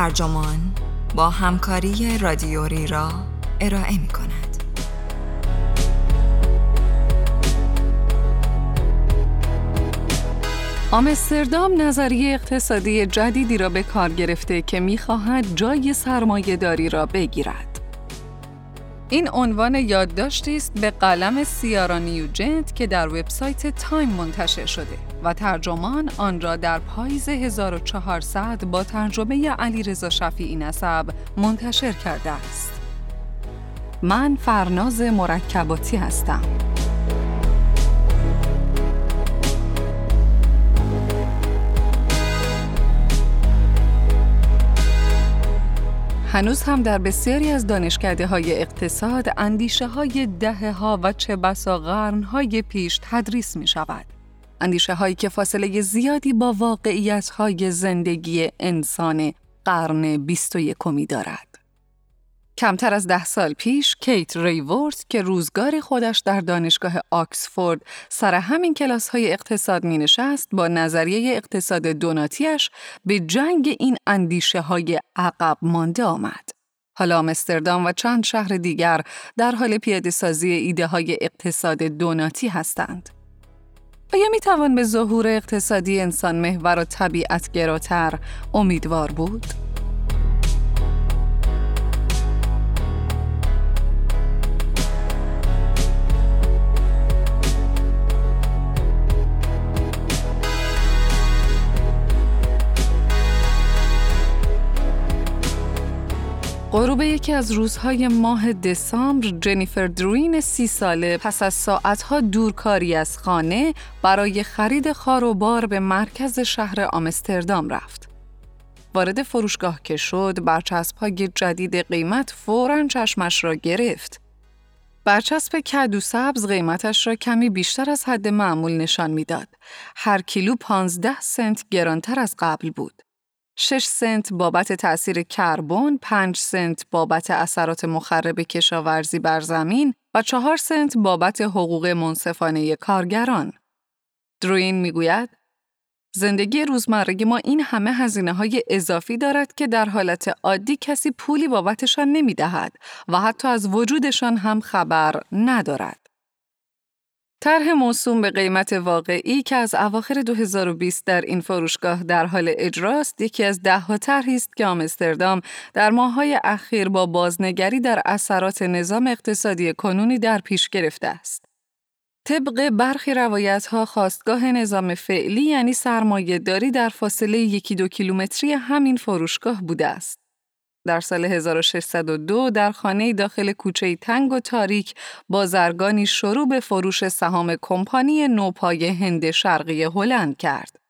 ترجمان با همکاری رادیوری را ارائه می کند. آمستردام نظریه اقتصادی جدیدی را به کار گرفته که می‌خواهد جای سرمایه داری را بگیرد. این عنوان یادداشتی است به قلم سیارا نیوجنت که در وبسایت تایم منتشر شده و ترجمان آن را در پاییز 1400 با ترجمه علیرضا شفیعی نسب منتشر کرده است. من فرناز مرکباتی هستم. هنوز هم در بسیاری از دانشکده های اقتصاد اندیشه های دهه ها و چه بسا قرن های پیش تدریس می شود. اندیشه هایی که فاصله زیادی با واقعیت های زندگی انسان قرن بیست و یکمی دارد. کمتر از ده سال پیش کیت ریورت که روزگار خودش در دانشگاه آکسفورد سر همین کلاس های اقتصاد می نشست با نظریه اقتصاد دوناتیش به جنگ این اندیشه های عقب مانده آمد. حالا آمستردام و چند شهر دیگر در حال پیاده سازی ایده های اقتصاد دوناتی هستند. آیا می توان به ظهور اقتصادی انسان محور و طبیعت گراتر امیدوار بود؟ غروب یکی از روزهای ماه دسامبر جنیفر دروین سی ساله پس از ساعتها دورکاری از خانه برای خرید خاروبار به مرکز شهر آمستردام رفت. وارد فروشگاه که شد برچسب های جدید قیمت فوراً چشمش را گرفت. برچسب کدو سبز قیمتش را کمی بیشتر از حد معمول نشان می‌داد. هر کیلو 15 سنت گرانتر از قبل بود. 6 سنت بابت تأثیر کربن، 5 سنت بابت اثرات مخرب کشاورزی بر زمین و 4 سنت بابت حقوق منصفانه کارگران. دروین می‌گوید زندگی روزمره ما این همه هزینه های اضافی دارد که در حالت عادی کسی پولی بابتشان نمی دهد و حتی از وجودشان هم خبر ندارد. طرح موسوم به قیمت واقعی که از اواخر 2020 در این فروشگاه در حال اجراست یکی از ده ها طرحی است که آمستردام در ماههای اخیر با بازنگری در اثرات نظام اقتصادی کنونی در پیش گرفته است. طبق برخی روایت ها خواستگاه نظام فعلی یعنی سرمایه داری در فاصله یکی دو کیلومتری همین فروشگاه بوده است. در سال 1602 در خانه داخل کوچه تنگ و تاریک بازرگانی شروع به فروش سهام کمپانی نوپای هند شرقی هلند کرد.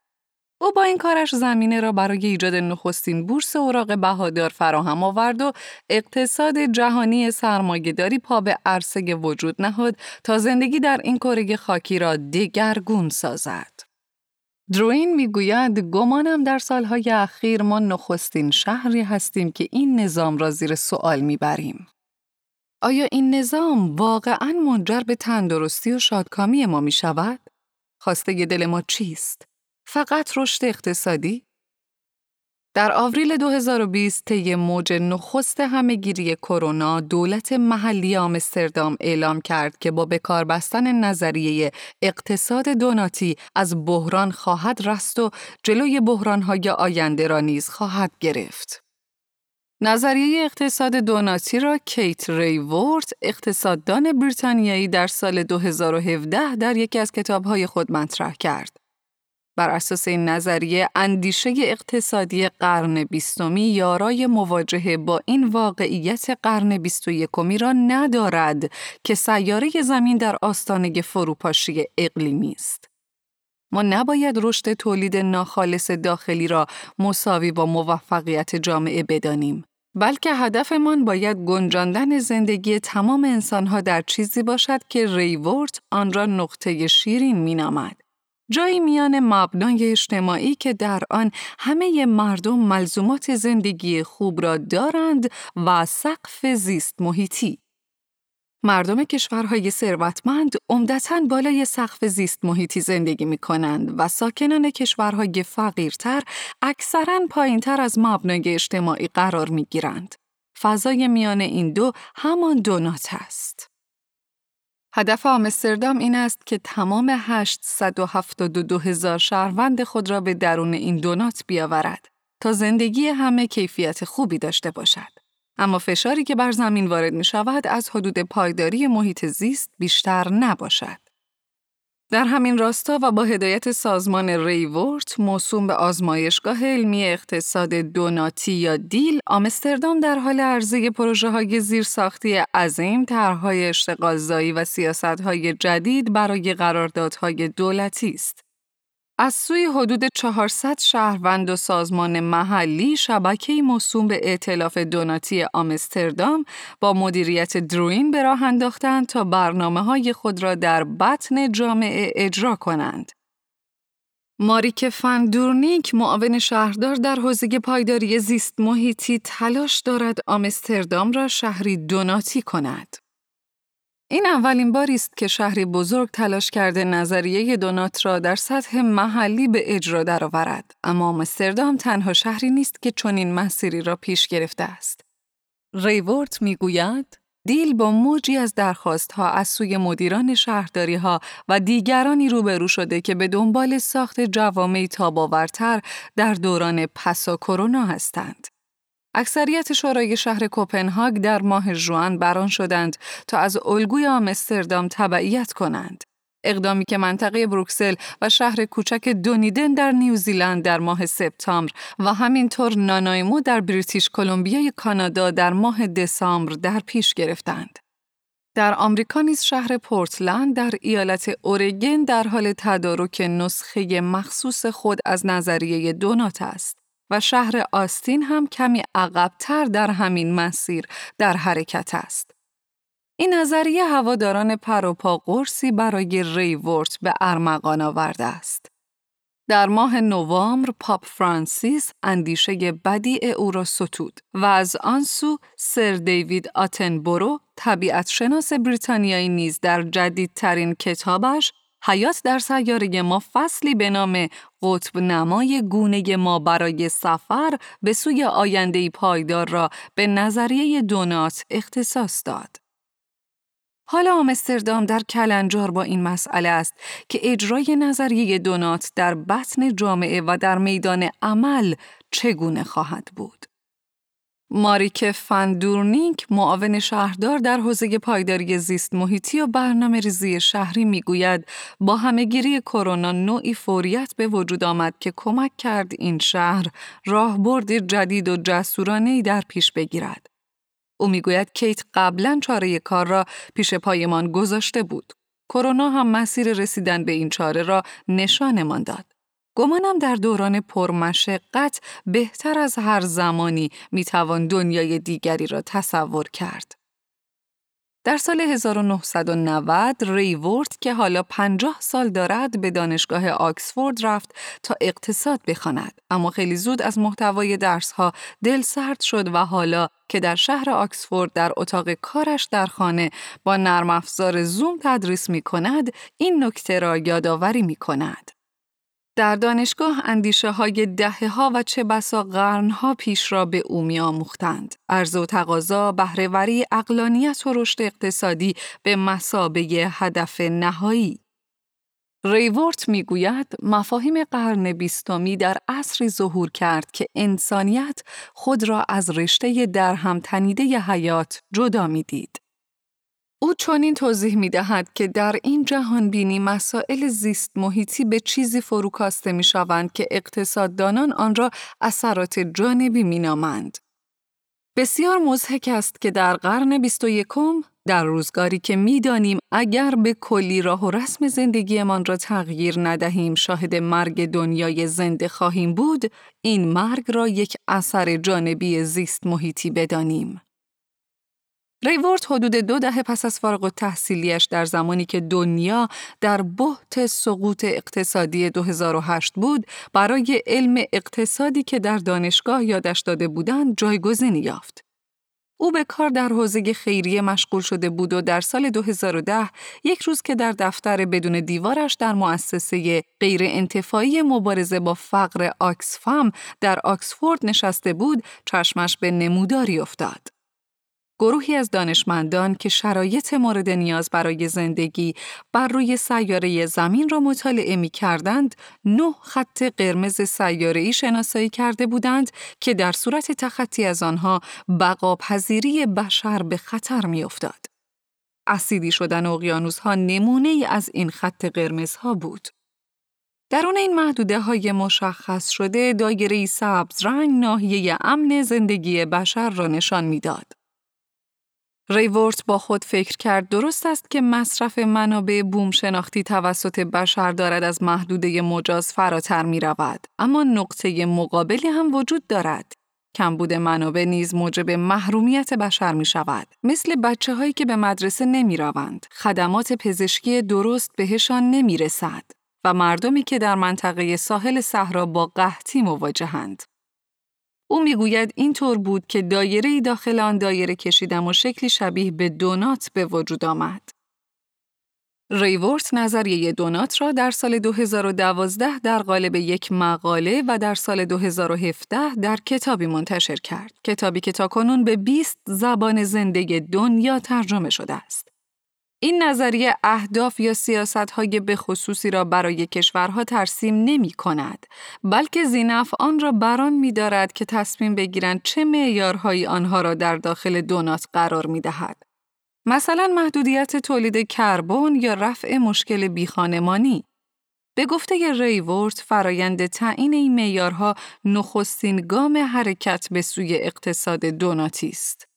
او با این کارش زمینه را برای ایجاد نخستین بورس اوراق بهادار فراهم آورد و اقتصاد جهانی سرمایهداری پا به عرصه وجود نهاد تا زندگی در این کره خاکی را دگرگون سازد. دروین می‌گوید گمانم در سالهای اخیر ما نخستین شهری هستیم که این نظام را زیر سوال می‌بریم. آیا این نظام واقعا منجر به تندرستی و شادکامی ما می شود؟ خواسته دل ما چیست؟ فقط رشد اقتصادی؟ در آوریل 2020 طی موج نخست همهگیری کرونا دولت محلی آمستردام اعلام کرد که با بکار بستن نظریه اقتصاد دوناتی از بحران خواهد رست و جلوی بحرانهای آینده را نیز خواهد گرفت. نظریه اقتصاد دوناتی را کیت ریورت اقتصاددان بریتانیایی در سال 2017 در یکی از کتابهای خود مطرح کرد. بر اساس این نظریه اندیشه اقتصادی قرن بیستمی یارای مواجهه با این واقعیت قرن بیست و یکمی را ندارد که سیاره زمین در آستانه فروپاشی اقلیمی است. ما نباید رشد تولید ناخالص داخلی را مساوی با موفقیت جامعه بدانیم. بلکه هدفمان باید گنجاندن زندگی تمام انسانها در چیزی باشد که ریورت آن را نقطه شیرین مینامد. جایی میان مبنای اجتماعی که در آن همه مردم ملزومات زندگی خوب را دارند و سقف زیست محیطی. مردم کشورهای ثروتمند عمدتا بالای سقف زیست محیطی زندگی می کنند و ساکنان کشورهای فقیرتر اکثرا پایینتر از مبنای اجتماعی قرار می گیرند. فضای میان این دو همان دونات است. هدف آمستردام این است که تمام 872 هزار شهروند خود را به درون این دونات بیاورد تا زندگی همه کیفیت خوبی داشته باشد. اما فشاری که بر زمین وارد می شود از حدود پایداری محیط زیست بیشتر نباشد. در همین راستا و با هدایت سازمان ریورت موسوم به آزمایشگاه علمی اقتصاد دوناتی یا دیل، آمستردام در حال عرضه پروژه های زیرساختی عظیم، طرحهای اشتغالزایی و سیاست های جدید برای قراردادهای دولتی است. از سوی حدود 400 شهروند و سازمان محلی شبکه موسوم به ائتلاف دوناتی آمستردام با مدیریت دروین به راه انداختند تا برنامه های خود را در بطن جامعه اجرا کنند. ماریک فندورنیک معاون شهردار در حوزه پایداری زیست محیطی تلاش دارد آمستردام را شهری دوناتی کند. این اولین باری است که شهری بزرگ تلاش کرده نظریه دونات را در سطح محلی به اجرا درآورد اما آمستردام تنها شهری نیست که چنین مسیری را پیش گرفته است ریورت می‌گوید دیل با موجی از درخواست ها از سوی مدیران شهرداری ها و دیگرانی روبرو شده که به دنبال ساخت جوامعی تاباورتر در دوران پسا کرونا هستند. اکثریت شورای شهر کوپنهاگ در ماه ژوئن بران شدند تا از الگوی آمستردام تبعیت کنند. اقدامی که منطقه بروکسل و شهر کوچک دونیدن در نیوزیلند در ماه سپتامبر و همینطور نانایمو در بریتیش کلمبیای کانادا در ماه دسامبر در پیش گرفتند. در آمریکا نیز شهر پورتلند در ایالت اورگن در حال تدارک نسخه مخصوص خود از نظریه دونات است. و شهر آستین هم کمی عقبتر در همین مسیر در حرکت است. این نظریه هواداران پروپا قرصی برای ریورت به ارمغان آورده است. در ماه نوامبر پاپ فرانسیس اندیشه بدیع او را ستود و از آن سو سر دیوید آتنبورو طبیعت شناس بریتانیایی نیز در جدیدترین کتابش حیات در سیاره ما فصلی به نام قطب نمای گونه ما برای سفر به سوی آینده پایدار را به نظریه دونات اختصاص داد. حالا آمستردام در کلنجار با این مسئله است که اجرای نظریه دونات در بطن جامعه و در میدان عمل چگونه خواهد بود. ماریک فندورنیک معاون شهردار در حوزه پایداری زیست محیطی و برنامه ریزی شهری می‌گوید با همهگیری کرونا نوعی فوریت به وجود آمد که کمک کرد این شهر راهبرد جدید و جسورانه در پیش بگیرد. او می‌گوید کیت قبلا چاره کار را پیش پایمان گذاشته بود. کرونا هم مسیر رسیدن به این چاره را نشانمان داد. گمانم در دوران پرمشقت بهتر از هر زمانی می‌توان دنیای دیگری را تصور کرد. در سال 1990 ریورت که حالا 50 سال دارد به دانشگاه آکسفورد رفت تا اقتصاد بخواند اما خیلی زود از محتوای درسها دل سرد شد و حالا که در شهر آکسفورد در اتاق کارش در خانه با نرم افزار زوم تدریس می کند این نکته را یادآوری می کند. در دانشگاه اندیشه های دهه ها و چه بسا قرن ها پیش را به او می آموختند. عرض و تقاضا، بهرهوری، اقلانیت و رشد اقتصادی به مسابه هدف نهایی. ریورت می‌گوید مفاهیم قرن بیستمی در عصری ظهور کرد که انسانیت خود را از رشته در هم تنیده حیات جدا می‌دید. او چنین توضیح می دهد که در این جهان بینی مسائل زیست محیطی به چیزی فروکاسته می شوند که اقتصاددانان آن را اثرات جانبی می نامند. بسیار مزهک است که در قرن 21 در روزگاری که می‌دانیم اگر به کلی راه و رسم زندگیمان را تغییر ندهیم شاهد مرگ دنیای زنده خواهیم بود این مرگ را یک اثر جانبی زیست محیطی بدانیم. ریورت حدود دو دهه پس از فارغ تحصیلیش در زمانی که دنیا در بحت سقوط اقتصادی 2008 بود برای علم اقتصادی که در دانشگاه یادش داده بودند جایگزینی یافت. او به کار در حوزه خیریه مشغول شده بود و در سال 2010 یک روز که در دفتر بدون دیوارش در مؤسسه غیر انتفاعی مبارزه با فقر آکسفام در آکسفورد نشسته بود چشمش به نموداری افتاد. گروهی از دانشمندان که شرایط مورد نیاز برای زندگی بر روی سیاره زمین را مطالعه می کردند، نه خط قرمز سیاره ای شناسایی کرده بودند که در صورت تخطی از آنها بقا پذیری بشر به خطر می افتاد. اسیدی شدن اقیانوس ها نمونه ای از این خط قرمز ها بود. درون این محدوده های مشخص شده دایره سبز رنگ ناحیه امن زندگی بشر را نشان می‌داد. ریورت با خود فکر کرد درست است که مصرف منابع بوم شناختی توسط بشر دارد از محدوده مجاز فراتر می رود. اما نقطه مقابلی هم وجود دارد. کمبود منابع نیز موجب محرومیت بشر می شود. مثل بچه هایی که به مدرسه نمی روند. خدمات پزشکی درست بهشان نمی رسد. و مردمی که در منطقه ساحل صحرا با قحطی مواجهند. او می‌گوید اینطور بود که دایره داخل آن دایره کشیدم و شکلی شبیه به دونات به وجود آمد. ریورت نظریه دونات را در سال 2012 در قالب یک مقاله و در سال 2017 در کتابی منتشر کرد. کتابی که تاکنون به 20 زبان زندگی دنیا ترجمه شده است. این نظریه اهداف یا سیاستهای به خصوصی را برای کشورها ترسیم نمی کند، بلکه زینف آن را بران می دارد که تصمیم بگیرند چه معیارهایی آنها را در داخل دونات قرار می دهد. مثلا محدودیت تولید کربن یا رفع مشکل بیخانمانی. به گفته ریورت فرایند تعیین این معیارها نخستین گام حرکت به سوی اقتصاد دوناتی است.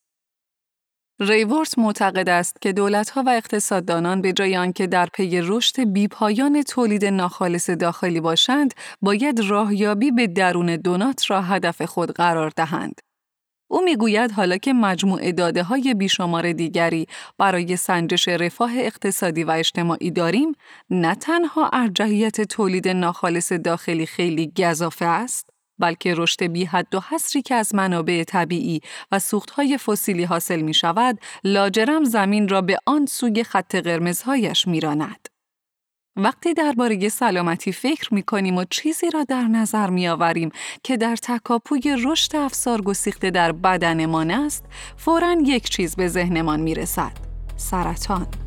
ریورس معتقد است که دولتها و اقتصاددانان به جای آنکه در پی رشد بیپایان تولید ناخالص داخلی باشند، باید راهیابی به درون دونات را هدف خود قرار دهند. او می‌گوید حالا که مجموع داده های بیشمار دیگری برای سنجش رفاه اقتصادی و اجتماعی داریم، نه تنها ارجحیت تولید ناخالص داخلی خیلی گذافه است، بلکه رشد بی حد و حصری که از منابع طبیعی و سوختهای فسیلی حاصل می شود، لاجرم زمین را به آن سوی خط قرمزهایش می راند. وقتی درباره سلامتی فکر می کنیم و چیزی را در نظر می آوریم که در تکاپوی رشد افسار گسیخته در بدنمان است، فوراً یک چیز به ذهنمان می رسد. سرطان.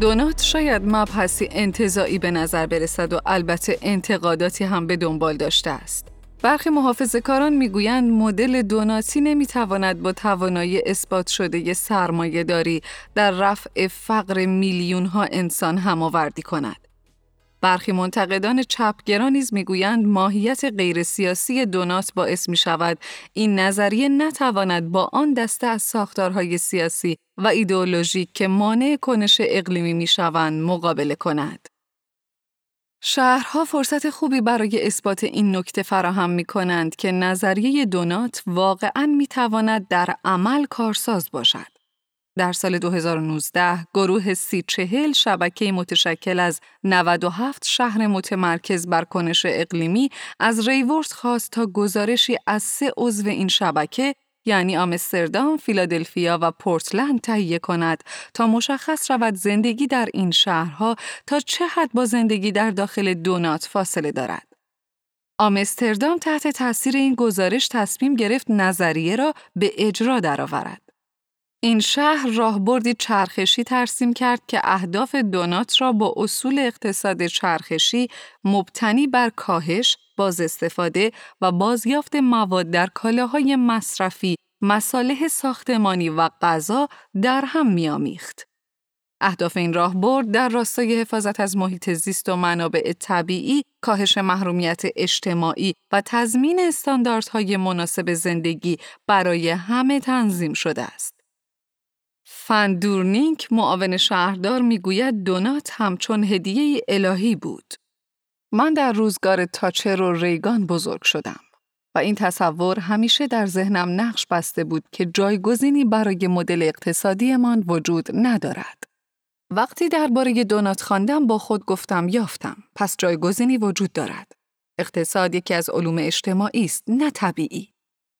دونات شاید مبحثی انتظاعی به نظر برسد و البته انتقاداتی هم به دنبال داشته است. برخی محافظه کاران می‌گویند مدل دوناتی نمی‌تواند با توانایی اثبات شده سرمایه داری در رفع فقر میلیون ها انسان هماوردی کند. برخی منتقدان چپگرا نیز می‌گویند ماهیت غیرسیاسی دونات باعث می شود این نظریه نتواند با آن دسته از ساختارهای سیاسی و ایدئولوژیک که مانع کنش اقلیمی می شوند مقابله کند. شهرها فرصت خوبی برای اثبات این نکته فراهم می کنند که نظریه دونات واقعا می تواند در عمل کارساز باشد. در سال 2019 گروه سی چهل شبکه متشکل از 97 شهر متمرکز بر کنش اقلیمی از ریورس خواست تا گزارشی از سه عضو این شبکه یعنی آمستردام، فیلادلفیا و پورتلند تهیه کند تا مشخص رود زندگی در این شهرها تا چه حد با زندگی در داخل دونات فاصله دارد. آمستردام تحت تاثیر این گزارش تصمیم گرفت نظریه را به اجرا درآورد. این شهر راهبردی چرخشی ترسیم کرد که اهداف دونات را با اصول اقتصاد چرخشی مبتنی بر کاهش، بازاستفاده و بازیافت مواد در کالاهای مصرفی، مصالح ساختمانی و غذا در هم میامیخت. اهداف این راهبرد در راستای حفاظت از محیط زیست و منابع طبیعی، کاهش محرومیت اجتماعی و تضمین استانداردهای مناسب زندگی برای همه تنظیم شده است. فندورنینک معاون شهردار می‌گوید دونات همچون هدیه الهی بود. من در روزگار تاچر و ریگان بزرگ شدم. و این تصور همیشه در ذهنم نقش بسته بود که جایگزینی برای مدل اقتصادیمان وجود ندارد. وقتی درباره دونات خواندم با خود گفتم یافتم پس جایگزینی وجود دارد. اقتصاد یکی از علوم اجتماعی است نه طبیعی.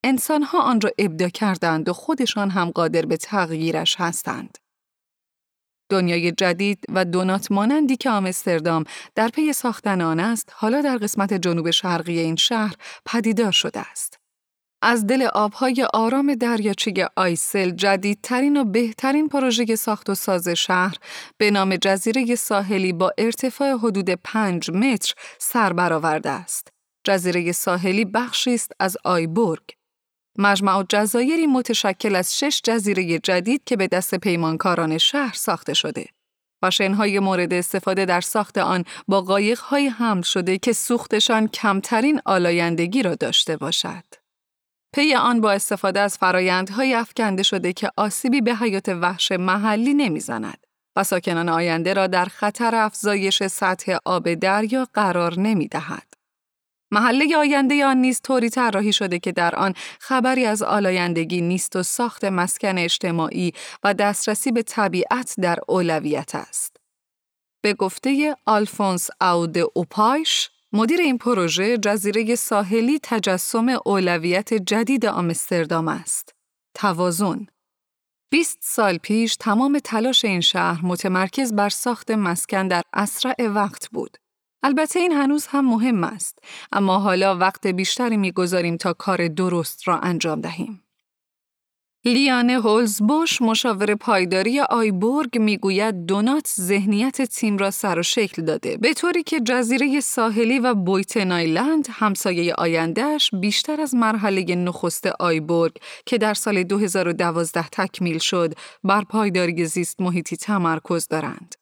انسانها آن را ابدا کردند و خودشان هم قادر به تغییرش هستند. دنیای جدید و دونات مانندی که آمستردام در پی ساختن آن است، حالا در قسمت جنوب شرقی این شهر پدیدار شده است. از دل آبهای آرام دریاچه آیسل جدیدترین و بهترین پروژه ساخت و ساز شهر به نام جزیره ساحلی با ارتفاع حدود 5 متر سر برآورده است. جزیره ساحلی بخشی است از آیبورگ. مجمع جزایری متشکل از شش جزیره جدید که به دست پیمانکاران شهر ساخته شده. و مورد استفاده در ساخت آن با قایق‌های حمل شده که سوختشان کمترین آلایندگی را داشته باشد. پی آن با استفاده از فرایندهای افکنده شده که آسیبی به حیات وحش محلی نمی‌زند و ساکنان آینده را در خطر افزایش سطح آب دریا قرار نمی دهد. محله آینده آن نیز طوری طراحی شده که در آن خبری از آلایندگی نیست و ساخت مسکن اجتماعی و دسترسی به طبیعت در اولویت است. به گفته آلفونس آود اوپایش، مدیر این پروژه جزیره ساحلی تجسم اولویت جدید آمستردام است. توازن 20 سال پیش تمام تلاش این شهر متمرکز بر ساخت مسکن در اسرع وقت بود. البته این هنوز هم مهم است، اما حالا وقت بیشتری می‌گذاریم تا کار درست را انجام دهیم. لیانه هولزبوش مشاور پایداری آیبورگ می‌گوید دونات ذهنیت تیم را سر و شکل داده به طوری که جزیره ساحلی و بویتن آیلند همسایه آیندهش بیشتر از مرحله نخست آیبورگ که در سال 2012 تکمیل شد بر پایداری زیست محیطی تمرکز دارند.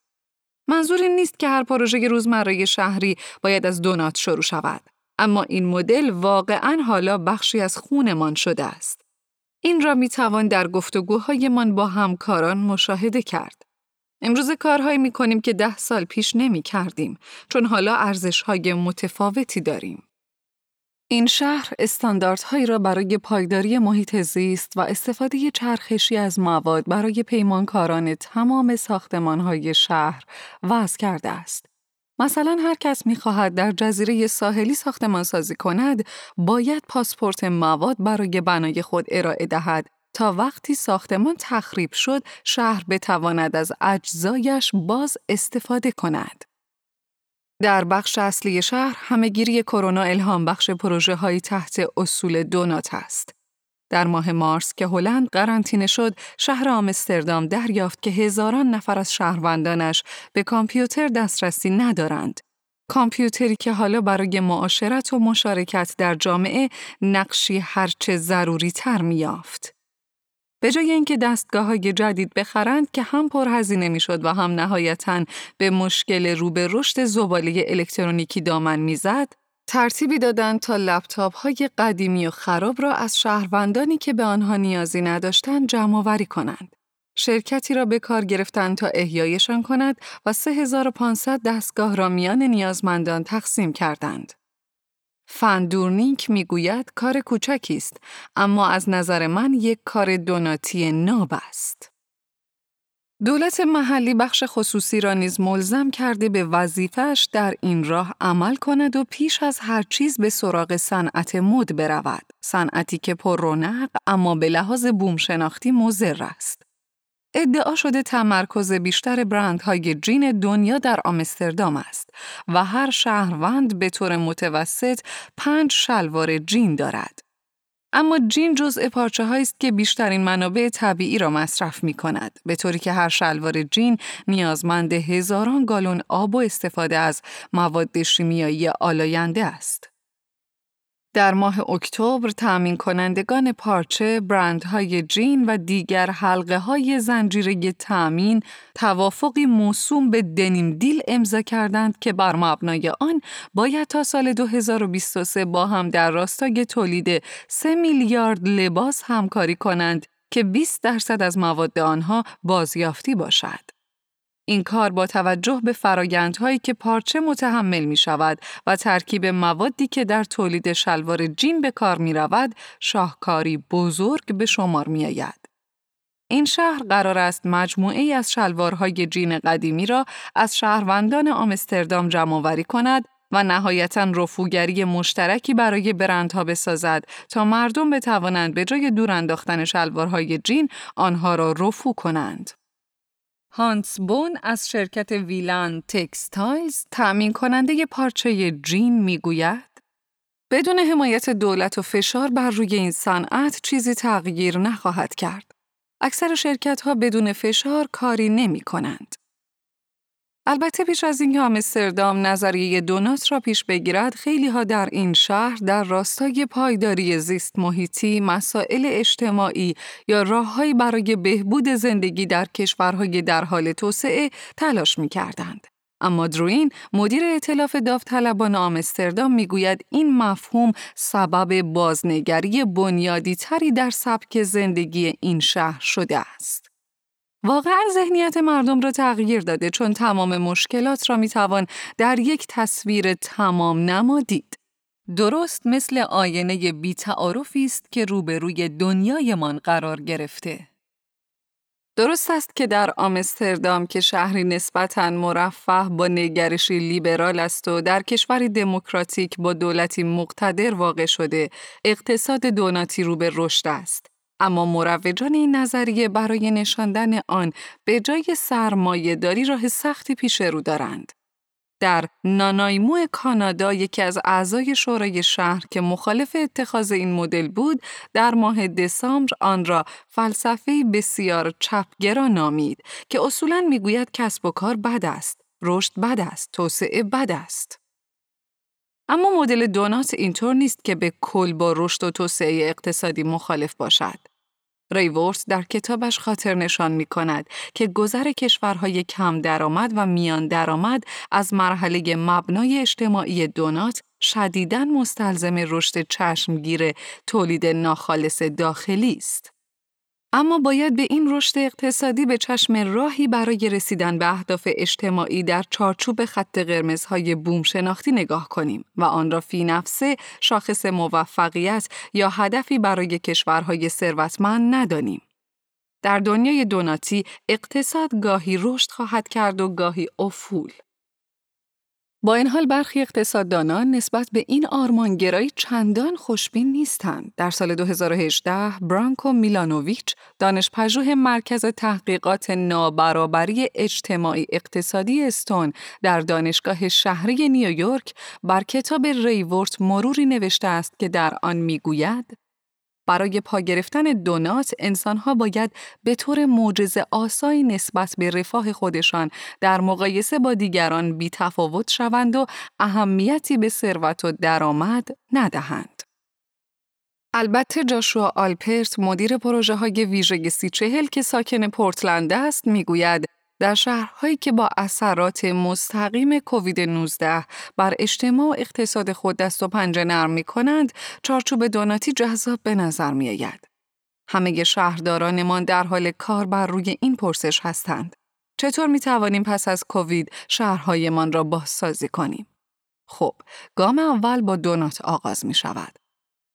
منظور این نیست که هر پروژه روزمره شهری باید از دونات شروع شود. اما این مدل واقعا حالا بخشی از خونمان شده است. این را می توان در گفتگوهایمان با همکاران مشاهده کرد. امروز کارهایی می کنیم که ده سال پیش نمی کردیم چون حالا ارزشهای متفاوتی داریم. این شهر استانداردهایی را برای پایداری محیط زیست و استفاده چرخشی از مواد برای پیمانکاران تمام ساختمانهای شهر وضع کرده است. مثلا هر کس می‌خواهد در جزیره ساحلی ساختمان سازی کند، باید پاسپورت مواد برای بنای خود ارائه دهد تا وقتی ساختمان تخریب شد شهر بتواند از اجزایش باز استفاده کند. در بخش اصلی شهر همهگیری کرونا الهام بخش پروژه های تحت اصول دونات است. در ماه مارس که هلند قرنطینه شد، شهر آمستردام دریافت که هزاران نفر از شهروندانش به کامپیوتر دسترسی ندارند. کامپیوتری که حالا برای معاشرت و مشارکت در جامعه نقشی هرچه ضروری تر میافت. به جای اینکه دستگاه های جدید بخرند که هم پرهزینه می‌شد و هم نهایتا به مشکل رو به رشد زباله الکترونیکی دامن می‌زد، ترتیبی دادند تا لپتاپ های قدیمی و خراب را از شهروندانی که به آنها نیازی نداشتند جمع کنند. شرکتی را به کار گرفتند تا احیایشان کند و 3500 دستگاه را میان نیازمندان تقسیم کردند. فندورنینک می‌گوید کار کوچکی است اما از نظر من یک کار دوناتی ناب است. دولت محلی بخش خصوصی را نیز ملزم کرده به وظیفهش در این راه عمل کند و پیش از هر چیز به سراغ صنعت مد برود. صنعتی که پر رونق اما به لحاظ بوم شناختی مضر است. ادعا شده تمرکز بیشتر برندهای جین دنیا در آمستردام است و هر شهروند به طور متوسط پنج شلوار جین دارد. اما جین جزء پارچه است که بیشترین منابع طبیعی را مصرف می کند به طوری که هر شلوار جین نیازمند هزاران گالون آب و استفاده از مواد شیمیایی آلاینده است. در ماه اکتبر تأمین کنندگان پارچه، برندهای جین و دیگر حلقه های زنجیره تأمین توافقی موسوم به دنیم دیل امضا کردند که بر مبنای آن باید تا سال 2023 با هم در راستای تولید 3 میلیارد لباس همکاری کنند که 20 درصد از مواد آنها بازیافتی باشد. این کار با توجه به فرایندهایی که پارچه متحمل می شود و ترکیب موادی که در تولید شلوار جین به کار می رود، شاهکاری بزرگ به شمار می آید. این شهر قرار است مجموعه از شلوارهای جین قدیمی را از شهروندان آمستردام جمع کند و نهایتا رفوگری مشترکی برای برندها بسازد تا مردم بتوانند به جای دور انداختن شلوارهای جین آنها را رفو کنند. هانس بون از شرکت ویلان تکستایلز تأمین کننده پارچه جین می‌گوید بدون حمایت دولت و فشار بر روی این صنعت چیزی تغییر نخواهد کرد. اکثر شرکت ها بدون فشار کاری نمی کنند. البته پیش از اینکه آمستردام نظریه دونات را پیش بگیرد خیلی ها در این شهر در راستای پایداری زیست محیطی، مسائل اجتماعی یا راههایی برای بهبود زندگی در کشورهای در حال توسعه تلاش می کردند. اما دروین مدیر اطلاف داوطلبان آمستردام می‌گوید این مفهوم سبب بازنگری بنیادی تری در سبک زندگی این شهر شده است. واقعا ذهنیت مردم را تغییر داده چون تمام مشکلات را می‌توان در یک تصویر تمام نما دید. درست مثل آینه بیتعارفی است که روبروی دنیایمان قرار گرفته. درست است که در آمستردام که شهری نسبتاً مرفه با نگرشی لیبرال است و در کشوری دموکراتیک با دولتی مقتدر واقع شده، اقتصاد دوناتی رو به رشد است. اما مروجان این نظریه برای نشاندن آن به جای سرمایه داری راه سختی پیش رو دارند. در نانایمو کانادا یکی از اعضای شورای شهر که مخالف اتخاذ این مدل بود در ماه دسامبر آن را فلسفه بسیار چپگرا نامید که اصولا می‌گوید کسب و کار بد است رشد بد است توسعه بد است اما مدل دونات اینطور نیست که به کل با رشد و توسعه اقتصادی مخالف باشد ریورس در کتابش خاطر نشان می کند که گذر کشورهای کم درآمد و میان درآمد از مرحله مبنای اجتماعی دونات شدیداً مستلزم رشد چشمگیر تولید ناخالص داخلی است. اما باید به این رشد اقتصادی به چشم راهی برای رسیدن به اهداف اجتماعی در چارچوب خط قرمزهای بوم شناختی نگاه کنیم و آن را فی نفسه شاخص موفقیت یا هدفی برای کشورهای ثروتمند ندانیم. در دنیای دوناتی اقتصاد گاهی رشد خواهد کرد و گاهی افول. با این حال برخی اقتصاددانان نسبت به این آرمانگرایی چندان خوشبین نیستند. در سال 2018 برانکو میلانوویچ دانش پژوه مرکز تحقیقات نابرابری اجتماعی اقتصادی استون در دانشگاه شهری نیویورک بر کتاب ریورت مروری نوشته است که در آن می‌گوید برای پا گرفتن دونات انسانها باید به طور معجزه آسایی نسبت به رفاه خودشان در مقایسه با دیگران بی تفاوت شوند و اهمیتی به ثروت و درآمد ندهند. البته جاشوا آلپرت مدیر پروژه های ویژه سی چهل که ساکن پورتلند است می‌گوید در شهرهایی که با اثرات مستقیم کووید 19 بر اجتماع و اقتصاد خود دست و پنجه نرم می کنند، چارچوب دوناتی جذاب به نظر می آید. همه شهردارانمان در حال کار بر روی این پرسش هستند. چطور می توانیم پس از کووید شهرهایمان را بازسازی کنیم؟ خب، گام اول با دونات آغاز می شود.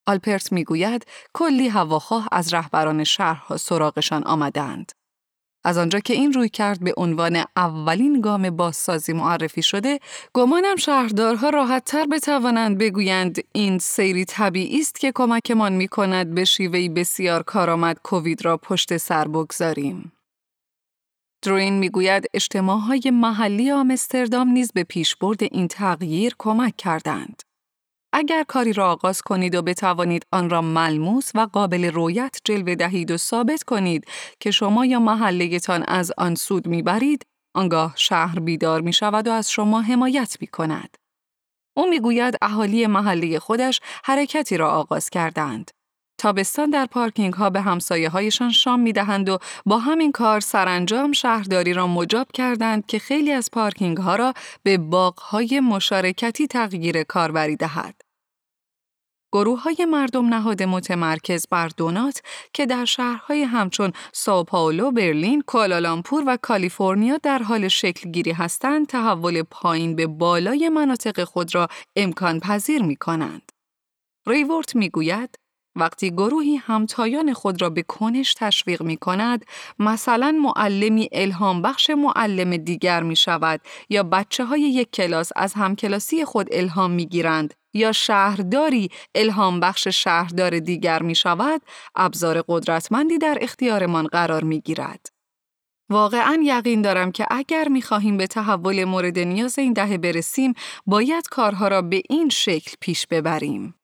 آلپرت می گوید کلی هواخواه از رهبران شهرها سراغشان آمدند. از آنجا که این روی کرد به عنوان اولین گام بازسازی معرفی شده، گمانم شهردارها راحت تر بتوانند بگویند این سیری طبیعی است که کمکمان می کند به شیوهی بسیار کارآمد کووید را پشت سر بگذاریم. دروین می‌گوید اجتماعهای محلی آمستردام نیز به پیشبرد این تغییر کمک کردند. اگر کاری را آغاز کنید و بتوانید آن را ملموس و قابل رویت جلوه دهید و ثابت کنید که شما یا محلهتان از آن سود می‌برید، آنگاه شهر بیدار می شود و از شما حمایت می کند. او می‌گوید اهالی محله خودش حرکتی را آغاز کردند. تابستان در پارکینگ ها به همسایه هایشان شام می دهند و با همین کار سرانجام شهرداری را مجاب کردند که خیلی از پارکینگ ها را به باغ های مشارکتی تغییر کاربری دهد. گروه های مردم نهاد متمرکز بر دونات که در شهرهای همچون ساو پائولو، برلین، کوالالامپور و کالیفرنیا در حال شکل گیری هستند، تحول پایین به بالای مناطق خود را امکان پذیر می کنند. ریورت می گوید وقتی گروهی همتایان خود را به کنش تشویق می کند، مثلا معلمی الهام بخش معلم دیگر می شود یا بچه های یک کلاس از همکلاسی خود الهام می گیرند یا شهرداری الهام بخش شهردار دیگر می شود، ابزار قدرتمندی در اختیارمان قرار می گیرد. واقعا یقین دارم که اگر می خواهیم به تحول مورد نیاز این دهه برسیم، باید کارها را به این شکل پیش ببریم.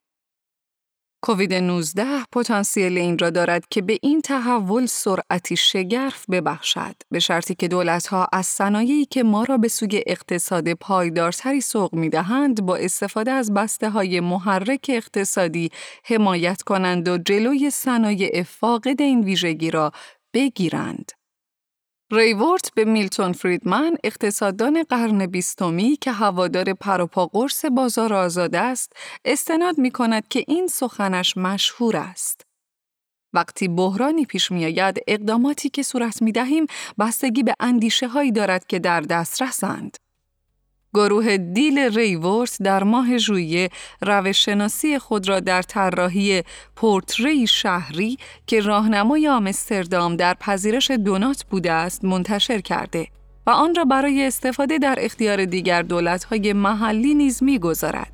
کووید 19 پتانسیل این را دارد که به این تحول سرعتی شگرف ببخشد به شرطی که دولتها از صنایعی که ما را به سوی اقتصاد پایدارتری سوق می‌دهند با استفاده از بسته های محرک اقتصادی حمایت کنند و جلوی صنایع فاقد این ویژگی را بگیرند. ریورت به میلتون فریدمن اقتصاددان قرن بیستمی که هوادار پروپا قرص بازار آزاد است استناد می کند که این سخنش مشهور است. وقتی بحرانی پیش می آید اقداماتی که صورت می دهیم بستگی به اندیشه هایی دارد که در دست رسند. گروه دیل ریورت در ماه ژوئیه روششناسی خود را در طراحی پورتری شهری که راهنمای آمستردام در پذیرش دونات بوده است منتشر کرده و آن را برای استفاده در اختیار دیگر دولت‌های محلی نیز می‌گذارد.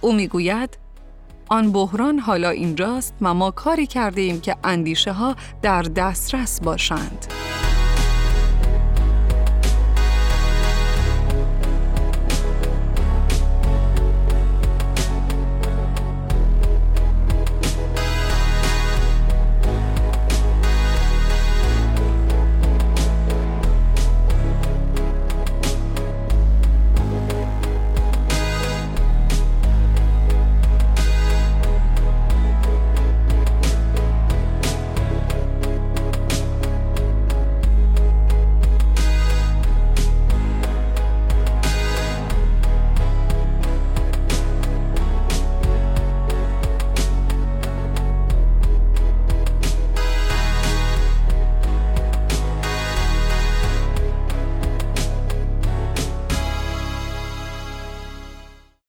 او می‌گوید آن بحران حالا اینجاست و ما کاری کرده ایم که اندیشه ها در دسترس باشند.